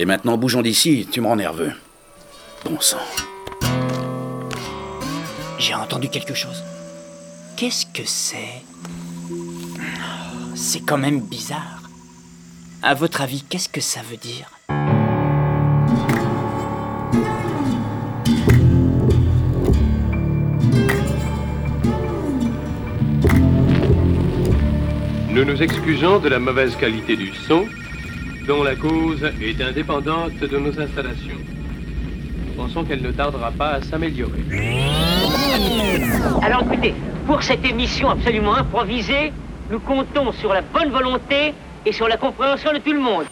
Et maintenant, bougeons d'ici, tu me rends nerveux. Bon sang. J'ai entendu quelque chose. Qu'est-ce que c'est? C'est quand même bizarre. À votre avis, qu'est-ce que ça veut dire? Nous nous excusons de la mauvaise qualité du son, dont la cause est indépendante de nos installations. Pensons qu'elle ne tardera pas à s'améliorer. Alors écoutez, pour cette émission absolument improvisée, nous comptons sur la bonne volonté et sur la compréhension de tout le monde.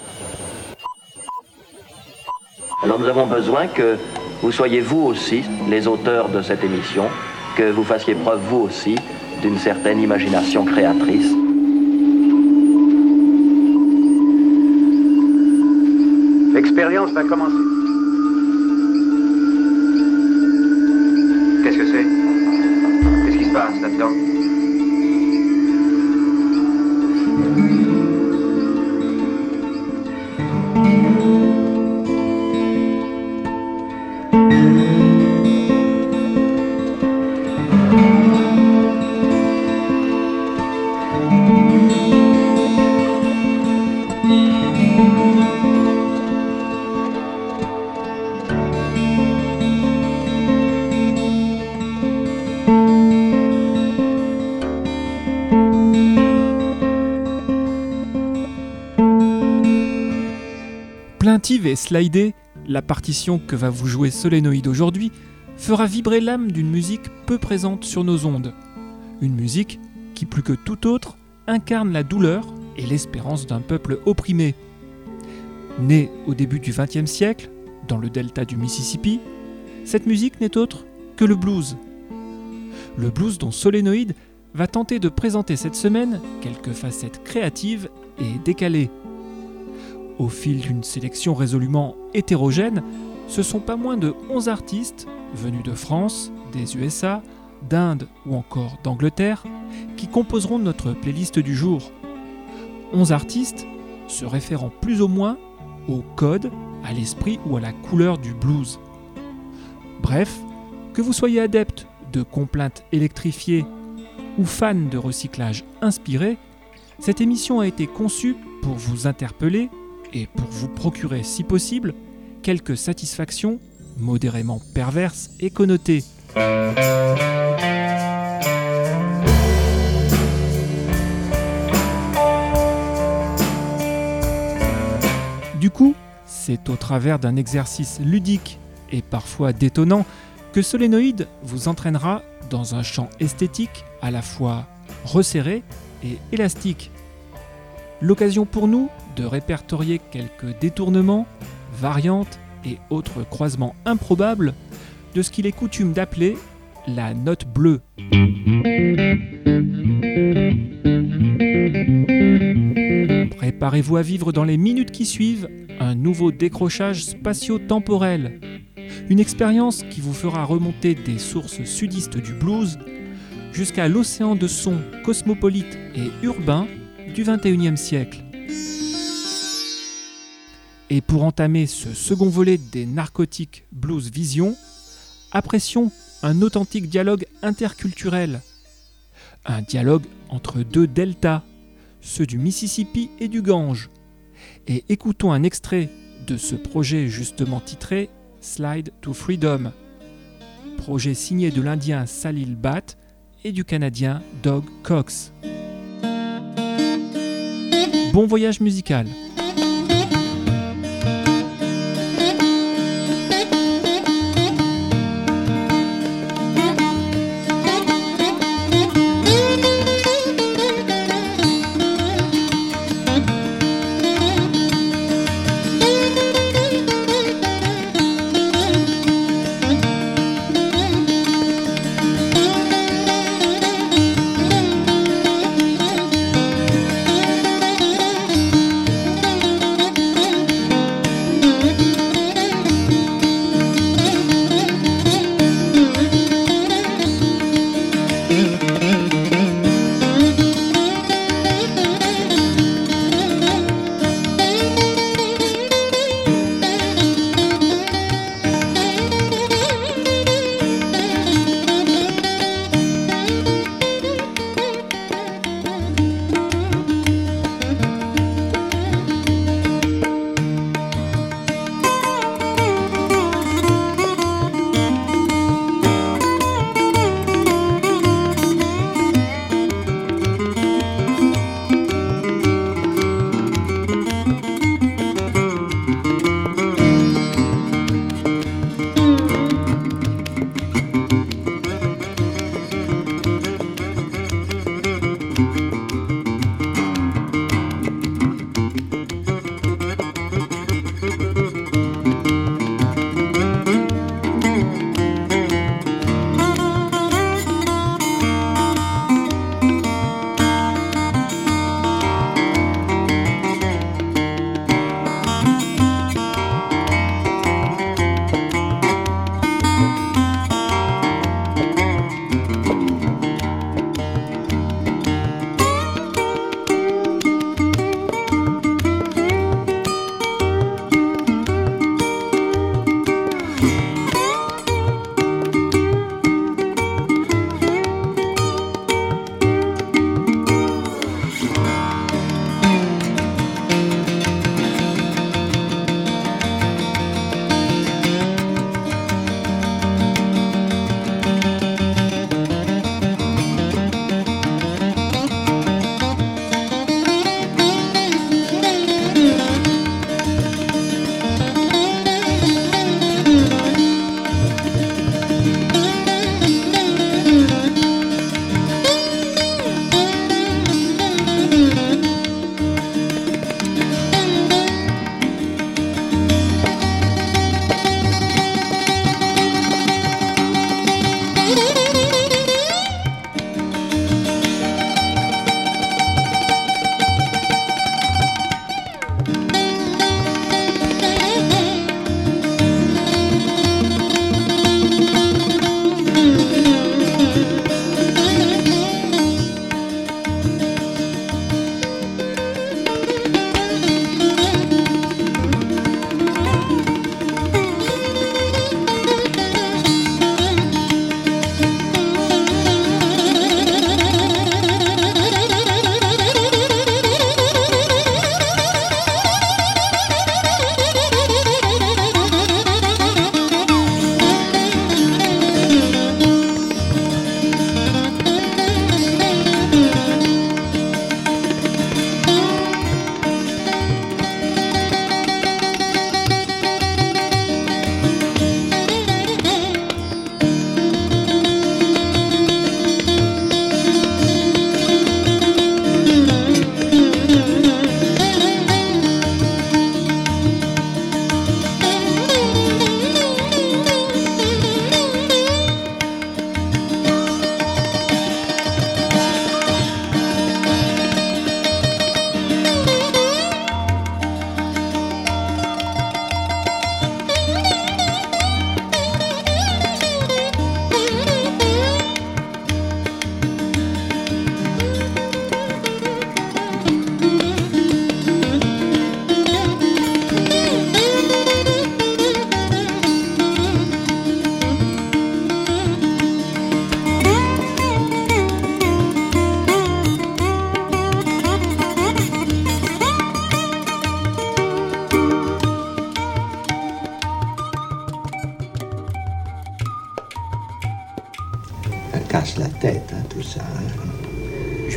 Alors nous avons besoin que vous soyez vous aussi les auteurs de cette émission, que vous fassiez preuve vous aussi d'une certaine imagination créatrice. L'expérience va commencer. Plaintive et slidée, la partition que va vous jouer Solénoïde aujourd'hui fera vibrer l'âme d'une musique peu présente sur nos ondes. Une musique qui, plus que tout autre, incarne la douleur et l'espérance d'un peuple opprimé. Née au début du XXe siècle, dans le delta du Mississippi, cette musique n'est autre que le blues. Le blues dont Solénoïde va tenter de présenter cette semaine quelques facettes créatives et décalées. Au fil d'une sélection résolument hétérogène, ce sont pas moins de 11 artistes venus de France, des USA, d'Inde ou encore d'Angleterre qui composeront notre playlist du jour. 11 artistes se référant plus ou moins au code, à l'esprit ou à la couleur du blues. Bref, que vous soyez adepte de complaintes électrifiées ou fan de recyclage inspiré, cette émission a été conçue pour vous interpeller et pour vous procurer, si possible, quelques satisfactions modérément perverses et connotées. Du coup, c'est au travers d'un exercice ludique et parfois détonnant que Solénoïde vous entraînera dans un champ esthétique à la fois resserré et élastique. L'occasion pour nous de répertorier quelques détournements, variantes et autres croisements improbables de ce qu'il est coutume d'appeler la note bleue. Préparez-vous à vivre dans les minutes qui suivent un nouveau décrochage spatio-temporel. Une expérience qui vous fera remonter des sources sudistes du blues jusqu'à l'océan de sons cosmopolites et urbains du XXIe siècle. Et pour entamer ce second volet des narcotiques Blues Vision, apprécions un authentique dialogue interculturel. Un dialogue entre deux deltas, ceux du Mississippi et du Gange. Et écoutons un extrait de ce projet justement titré Slide to Freedom. Projet signé de l'Indien Salil Bhatt et du Canadien Doug Cox. Bon voyage musical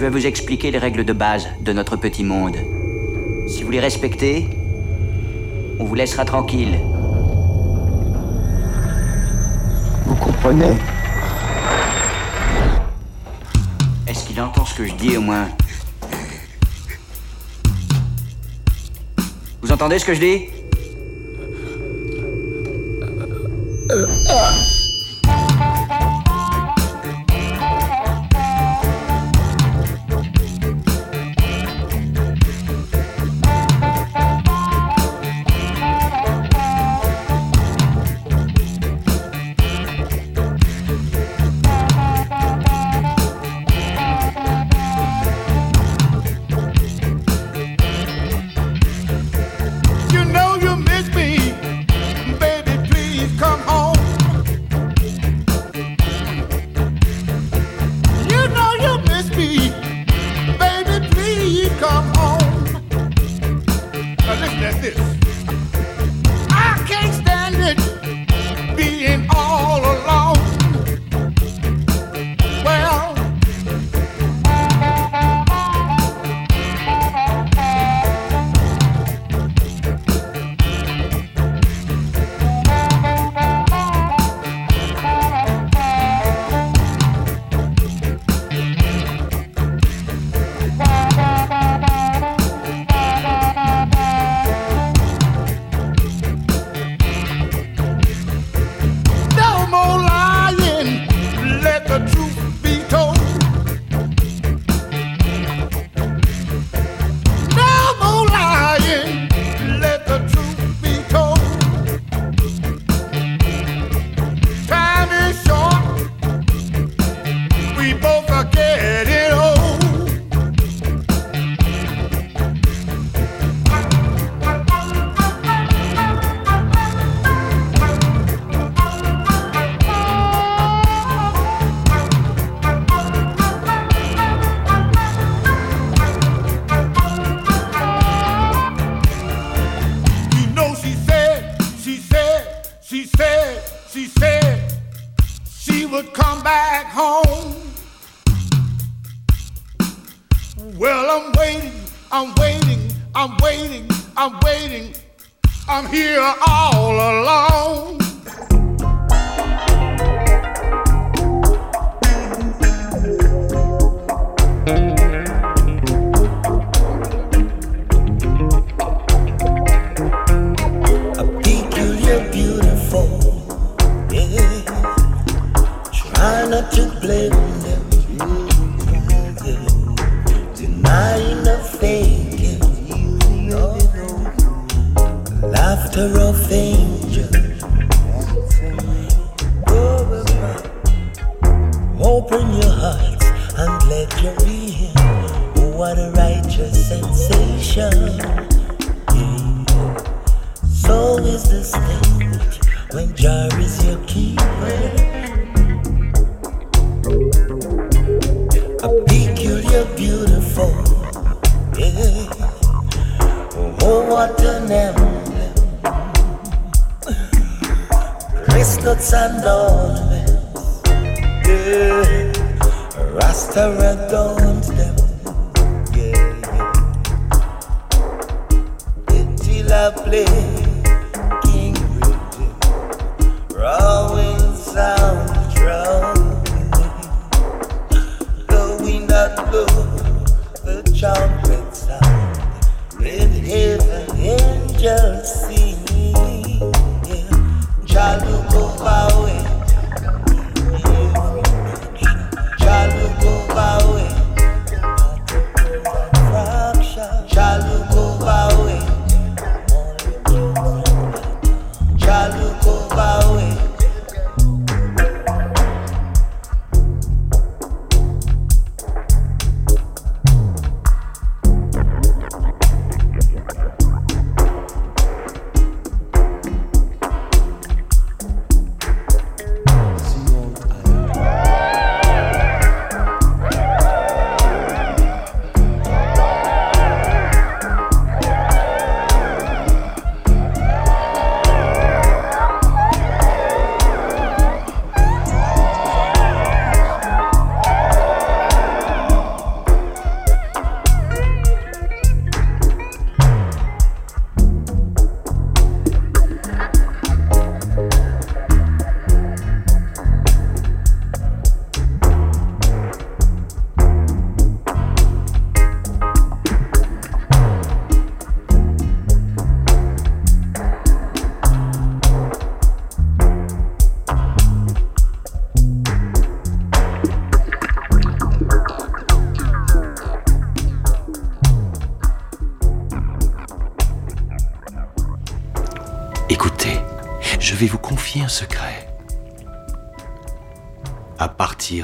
vais vous expliquer les règles de base de notre petit monde. Si vous les respectez, on vous laissera tranquille. Vous comprenez? Est-ce qu'il entend ce que je dis au moins? Vous entendez ce que je dis? Try not to blame them. Denying the fake. No. Laughter of angels. Open your hearts and let your in. Oh, what a righteous sensation. So is the state when jar is your keeper. Emblem. Crystals and ornaments. Yeah. Rasta adorned them. Yeah. Till I play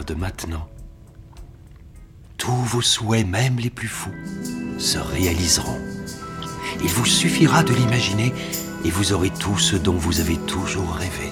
de maintenant, tous vos souhaits, même les plus fous, se réaliseront. Il vous suffira de l'imaginer et vous aurez tout ce dont vous avez toujours rêvé.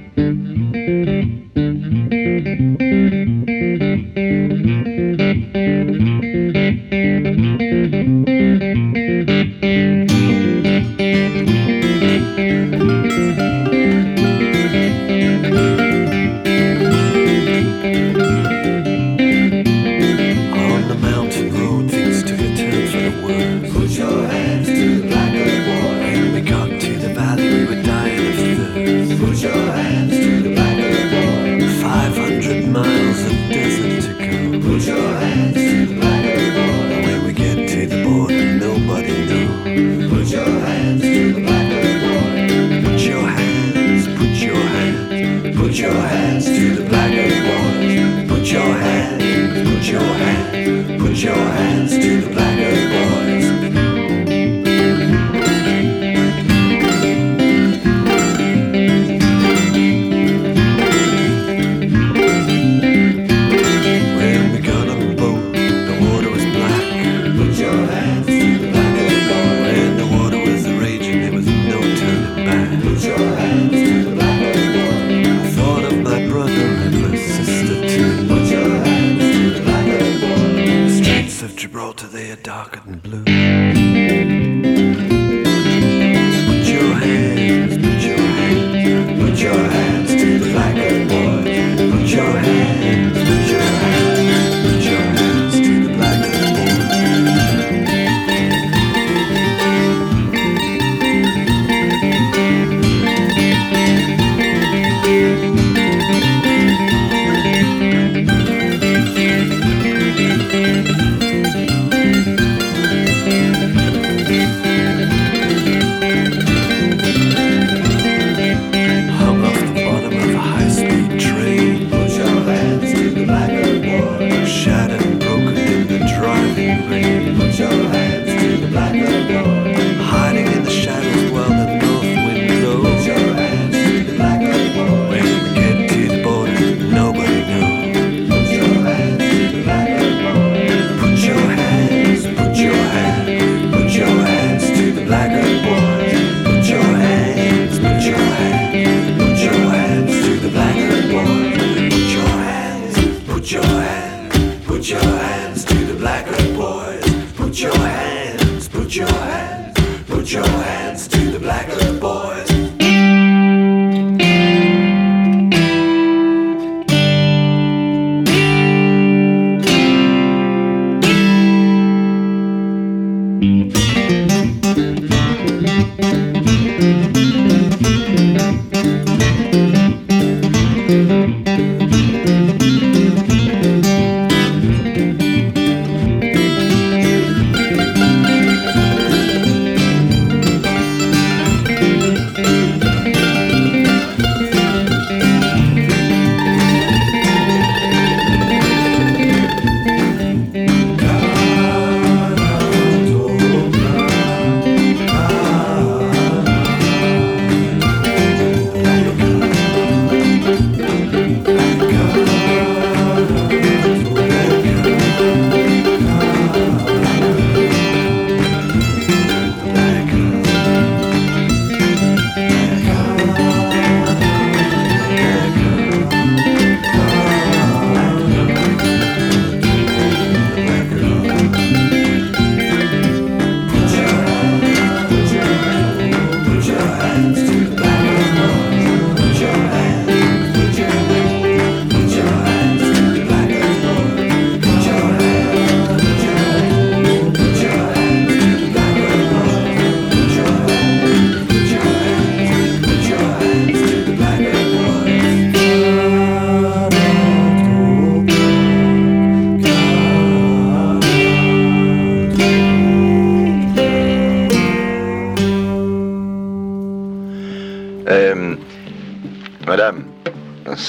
hand.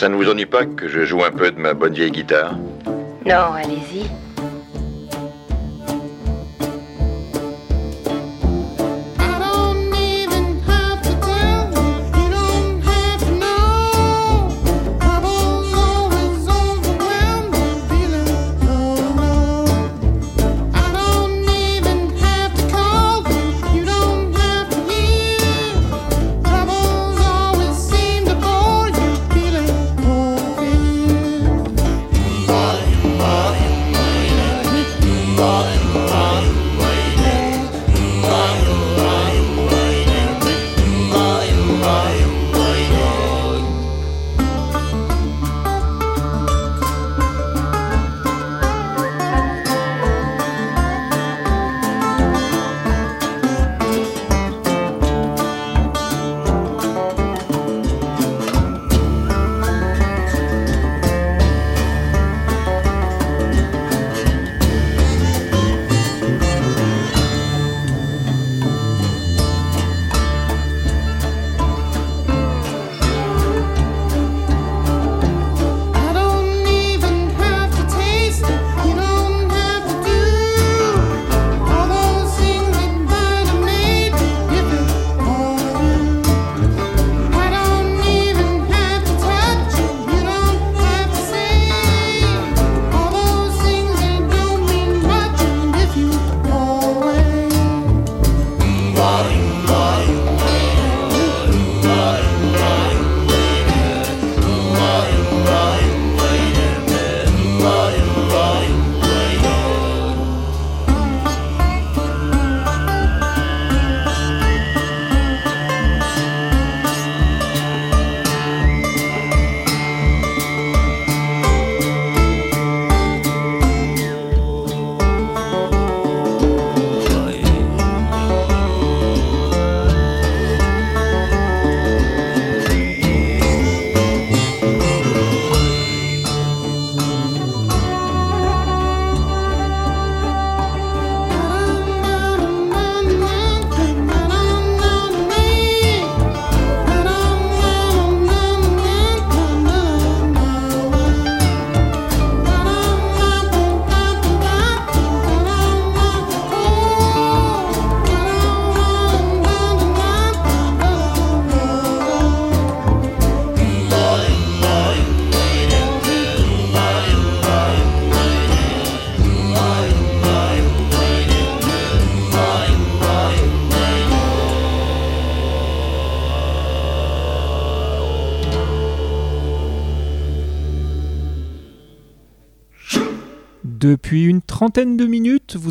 ça ne vous ennuie pas que je joue un peu de ma bonne vieille guitare? Non, allez-y.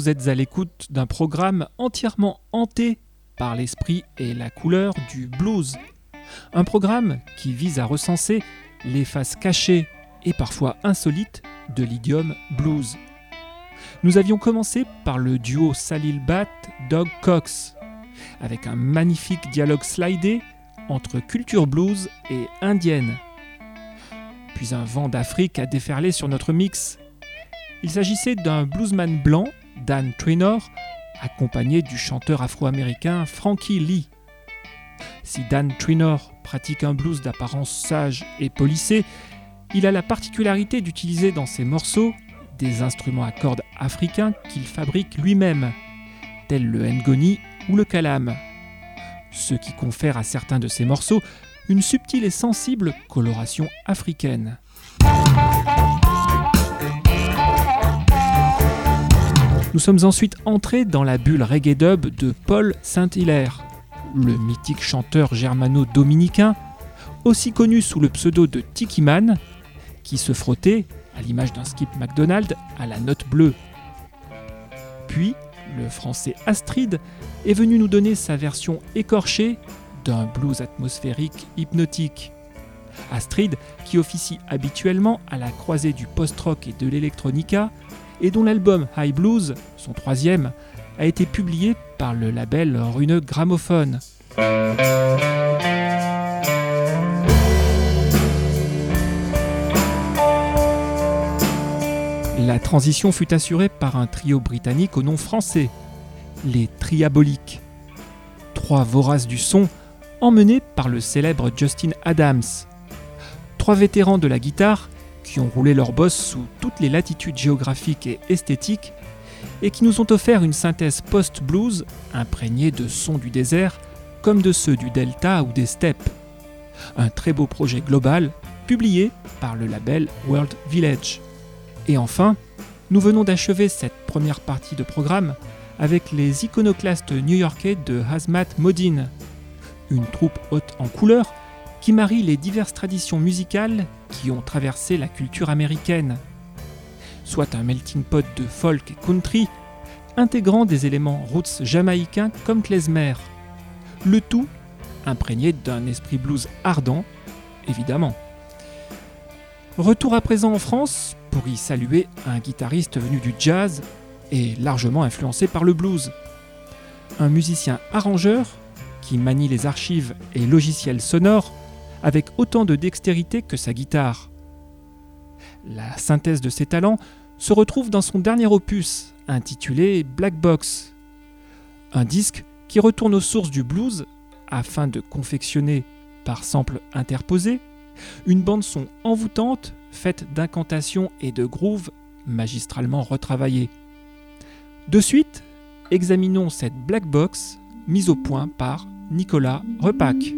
Vous êtes à l'écoute d'un programme entièrement hanté par l'esprit et la couleur du blues. Un programme qui vise à recenser les faces cachées et parfois insolites de l'idiome blues. Nous avions commencé par le duo Salil Bat Dog Cox, avec un magnifique dialogue slidé entre culture blues et indienne. Puis un vent d'Afrique a déferlé sur notre mix. Il s'agissait d'un bluesman blanc, Dan Trainor, accompagné du chanteur afro-américain Frankie Lee. Si Dan Trainor pratique un blues d'apparence sage et polissé, il a la particularité d'utiliser dans ses morceaux des instruments à cordes africains qu'il fabrique lui-même, tels le ngoni ou le kalam, ce qui confère à certains de ses morceaux une subtile et sensible coloration africaine. Nous sommes ensuite entrés dans la bulle reggae dub de Paul Saint-Hilaire, le mythique chanteur germano-dominicain, aussi connu sous le pseudo de Tiki Man, qui se frottait, à l'image d'un Skip McDonald, à la note bleue. Puis, le français Astrid est venu nous donner sa version écorchée d'un blues atmosphérique hypnotique. Astrid, qui officie habituellement à la croisée du post-rock et de l'electronica, et dont l'album High Blues, son troisième, a été publié par le label Rune Gramophone. La transition fut assurée par un trio britannique au nom français, les Triaboliques. Trois voraces du son emmenés par le célèbre Justin Adams. Trois vétérans de la guitare qui ont roulé leur boss sous toutes les latitudes géographiques et esthétiques et qui nous ont offert une synthèse post-blues imprégnée de sons du désert comme de ceux du delta ou des steppes. Un très beau projet global publié par le label World Village. Et enfin, nous venons d'achever cette première partie de programme avec les iconoclastes new-yorkais de Hazmat Modine, une troupe haute en couleurs qui marie les diverses traditions musicales qui ont traversé la culture américaine, soit un melting pot de folk et country, intégrant des éléments roots jamaïcains comme klezmer, le tout imprégné d'un esprit blues ardent, évidemment. Retour à présent en France pour y saluer un guitariste venu du jazz et largement influencé par le blues. Un musicien arrangeur qui manie les archives et logiciels sonores avec autant de dextérité que sa guitare. La synthèse de ses talents se retrouve dans son dernier opus, intitulé Black Box, un disque qui retourne aux sources du blues afin de confectionner, par sample interposé, une bande-son envoûtante faite d'incantations et de grooves magistralement retravaillés. De suite, examinons cette black box mise au point par Nicolas Repac.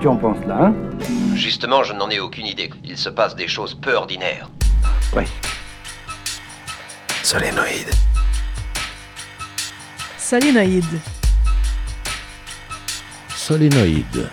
Tu en penses là, hein? Justement, je n'en ai aucune idée. Il se passe des choses peu ordinaires. Ouais. Solénoïde. Solénoïde. Solénoïde.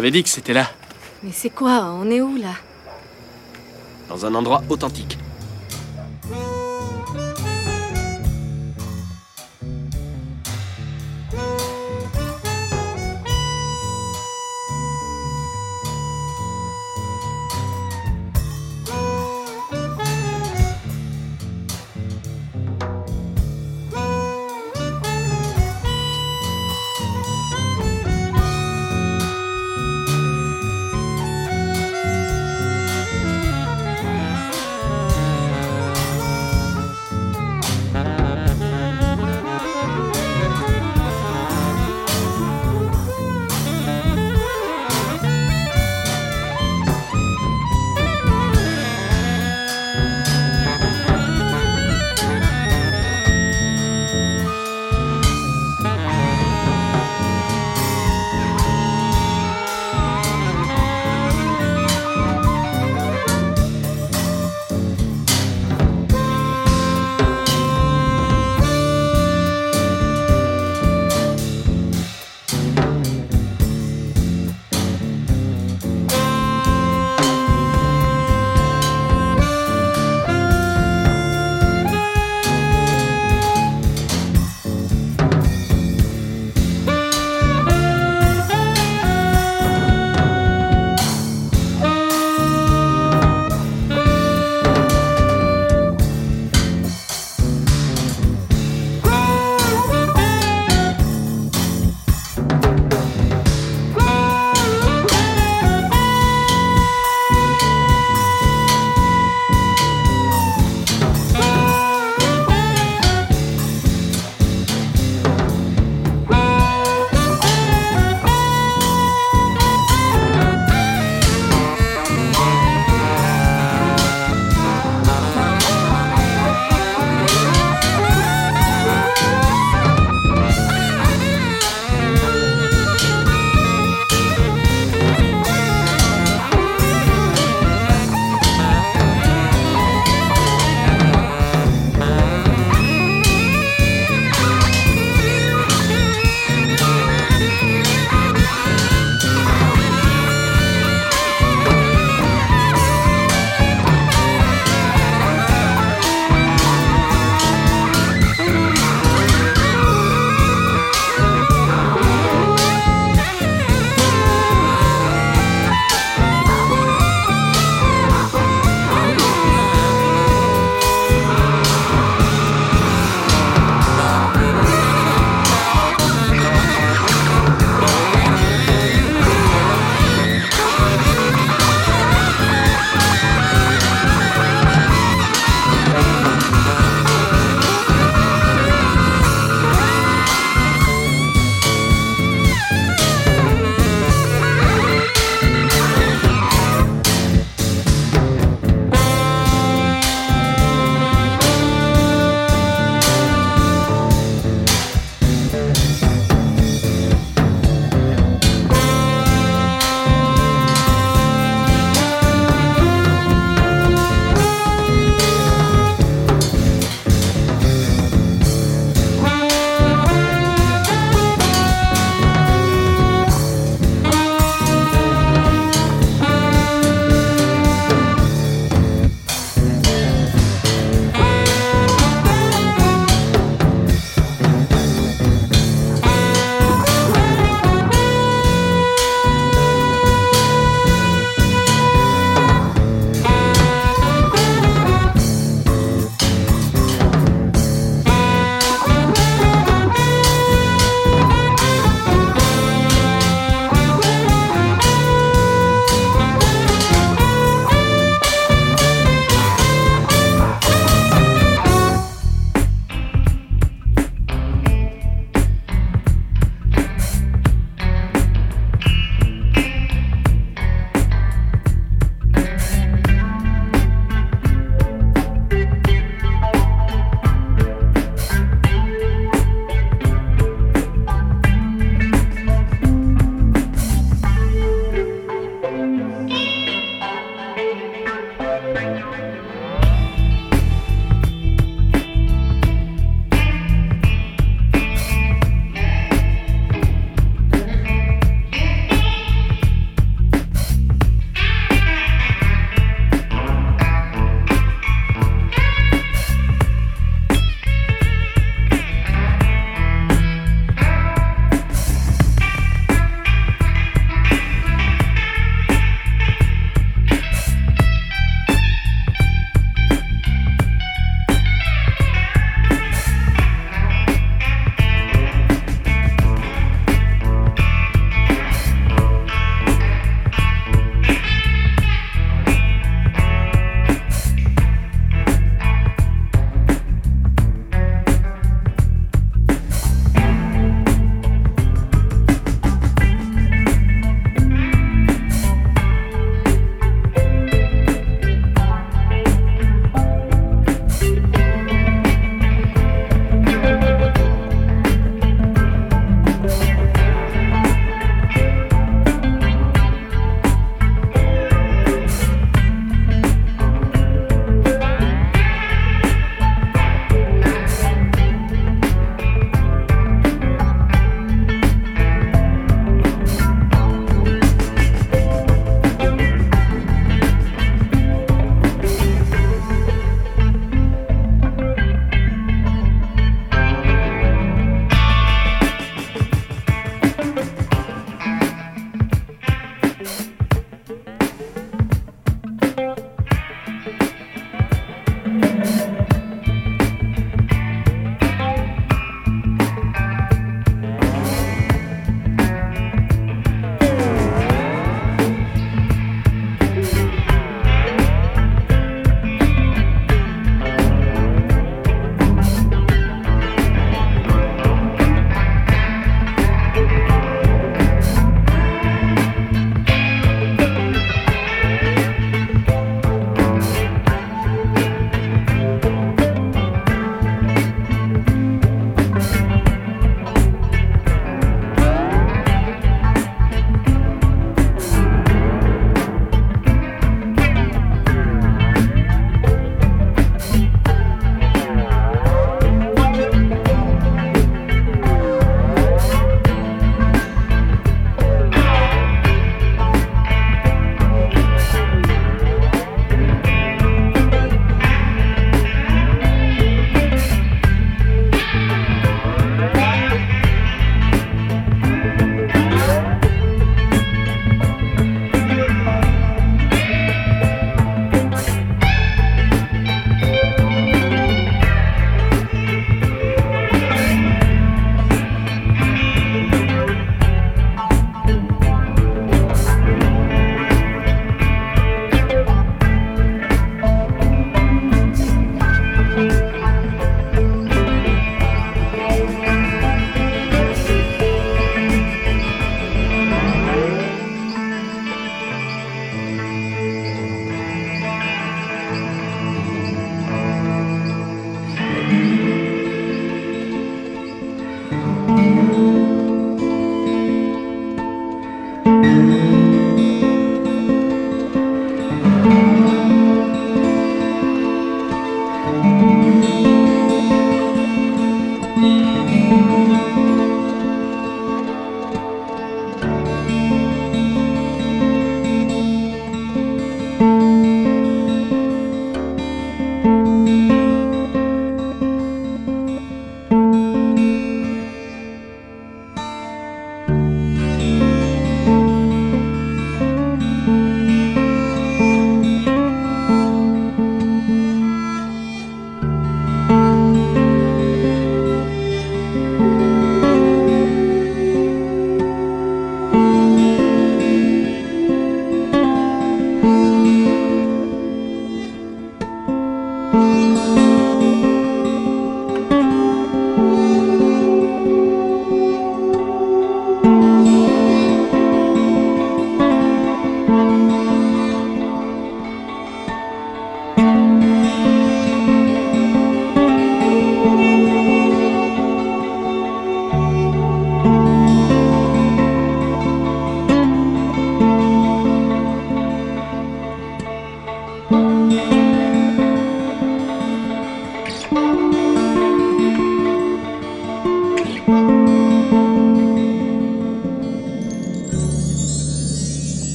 T'avais dit que c'était là. Mais c'est quoi? On est où là? Dans un endroit authentique.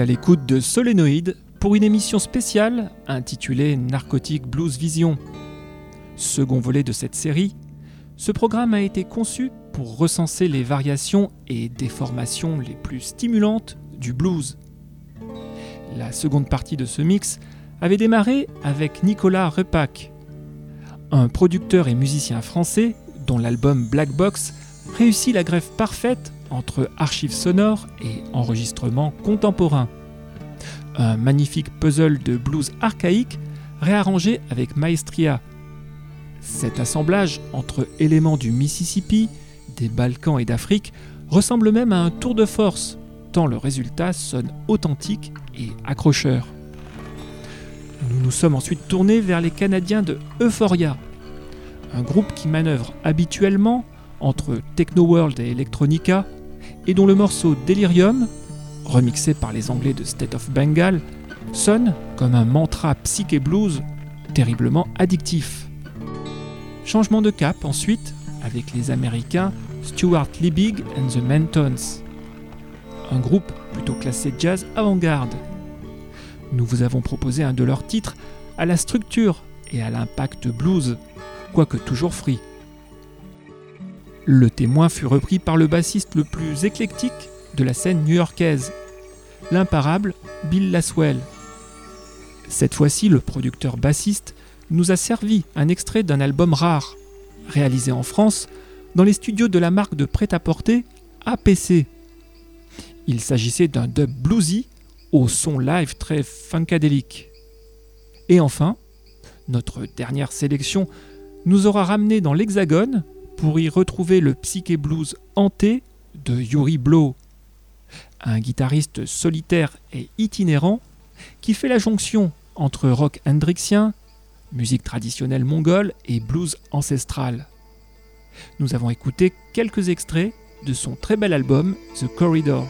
À l'écoute de Solénoïde pour une émission spéciale intitulée Narcotic Blues Vision. Second volet de cette série, ce programme a été conçu pour recenser les variations et déformations les plus stimulantes du blues. La seconde partie de ce mix avait démarré avec Nicolas Repac, un producteur et musicien français dont l'album Black Box réussit la greffe parfaite entre archives sonores et enregistrements contemporains. Un magnifique puzzle de blues archaïque réarrangé avec maestria. Cet assemblage entre éléments du Mississippi, des Balkans et d'Afrique ressemble même à un tour de force, tant le résultat sonne authentique et accrocheur. Nous nous sommes ensuite tournés vers les Canadiens de Euphoria, un groupe qui manœuvre habituellement entre Techno World et Electronica, et dont le morceau Delirium, remixé par les Anglais de State of Bengal, sonne comme un mantra psyché blues terriblement addictif. Changement de cap ensuite avec les Américains Stuart Liebig and the Mentons, un groupe plutôt classé jazz avant-garde. Nous vous avons proposé un de leurs titres à la structure et à l'impact blues, quoique toujours free. Le témoin fut repris par le bassiste le plus éclectique de la scène new-yorkaise, l'imparable Bill Laswell. Cette fois-ci, le producteur bassiste nous a servi un extrait d'un album rare, réalisé en France dans les studios de la marque de prêt-à-porter APC. Il s'agissait d'un dub bluesy au son live très funkadélique. Et enfin, notre dernière sélection nous aura ramené dans l'Hexagone pour y retrouver le psyché blues hanté de Yuri Blow, un guitariste solitaire et itinérant qui fait la jonction entre rock hendrixien, musique traditionnelle mongole et blues ancestral. Nous avons écouté quelques extraits de son très bel album The Corridor.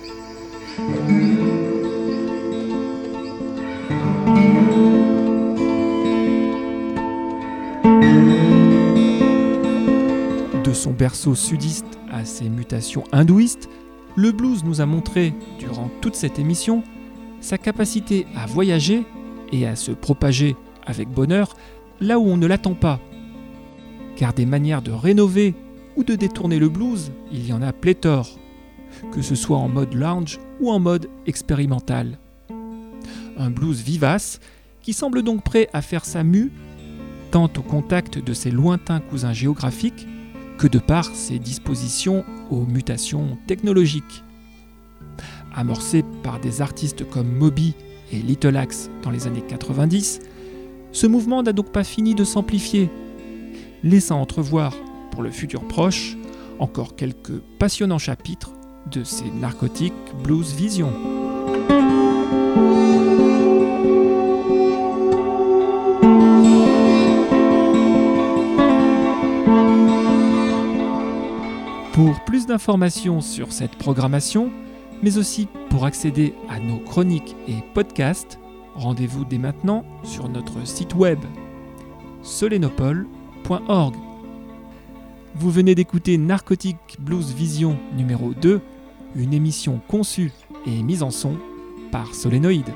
Son berceau sudiste à ses mutations hindouistes, le blues nous a montré, durant toute cette émission, sa capacité à voyager et à se propager avec bonheur là où on ne l'attend pas. Car des manières de rénover ou de détourner le blues, il y en a pléthore, que ce soit en mode lounge ou en mode expérimental. Un blues vivace qui semble donc prêt à faire sa mue tant au contact de ses lointains cousins géographiques que de par ses dispositions aux mutations technologiques. Amorcé par des artistes comme Moby et Little Axe dans les années 90, ce mouvement n'a donc pas fini de s'amplifier, laissant entrevoir, pour le futur proche, encore quelques passionnants chapitres de ces narcotiques blues vision. Pour plus d'informations sur cette programmation, mais aussi pour accéder à nos chroniques et podcasts, rendez-vous dès maintenant sur notre site web solenopole.org. Vous venez d'écouter Narcotic Blues Vision numéro 2, une émission conçue et mise en son par Solénoïde.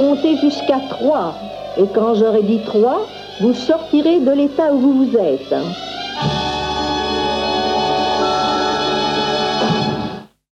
Compter jusqu'à trois. Et quand j'aurai dit trois, vous sortirez de l'état où vous vous êtes.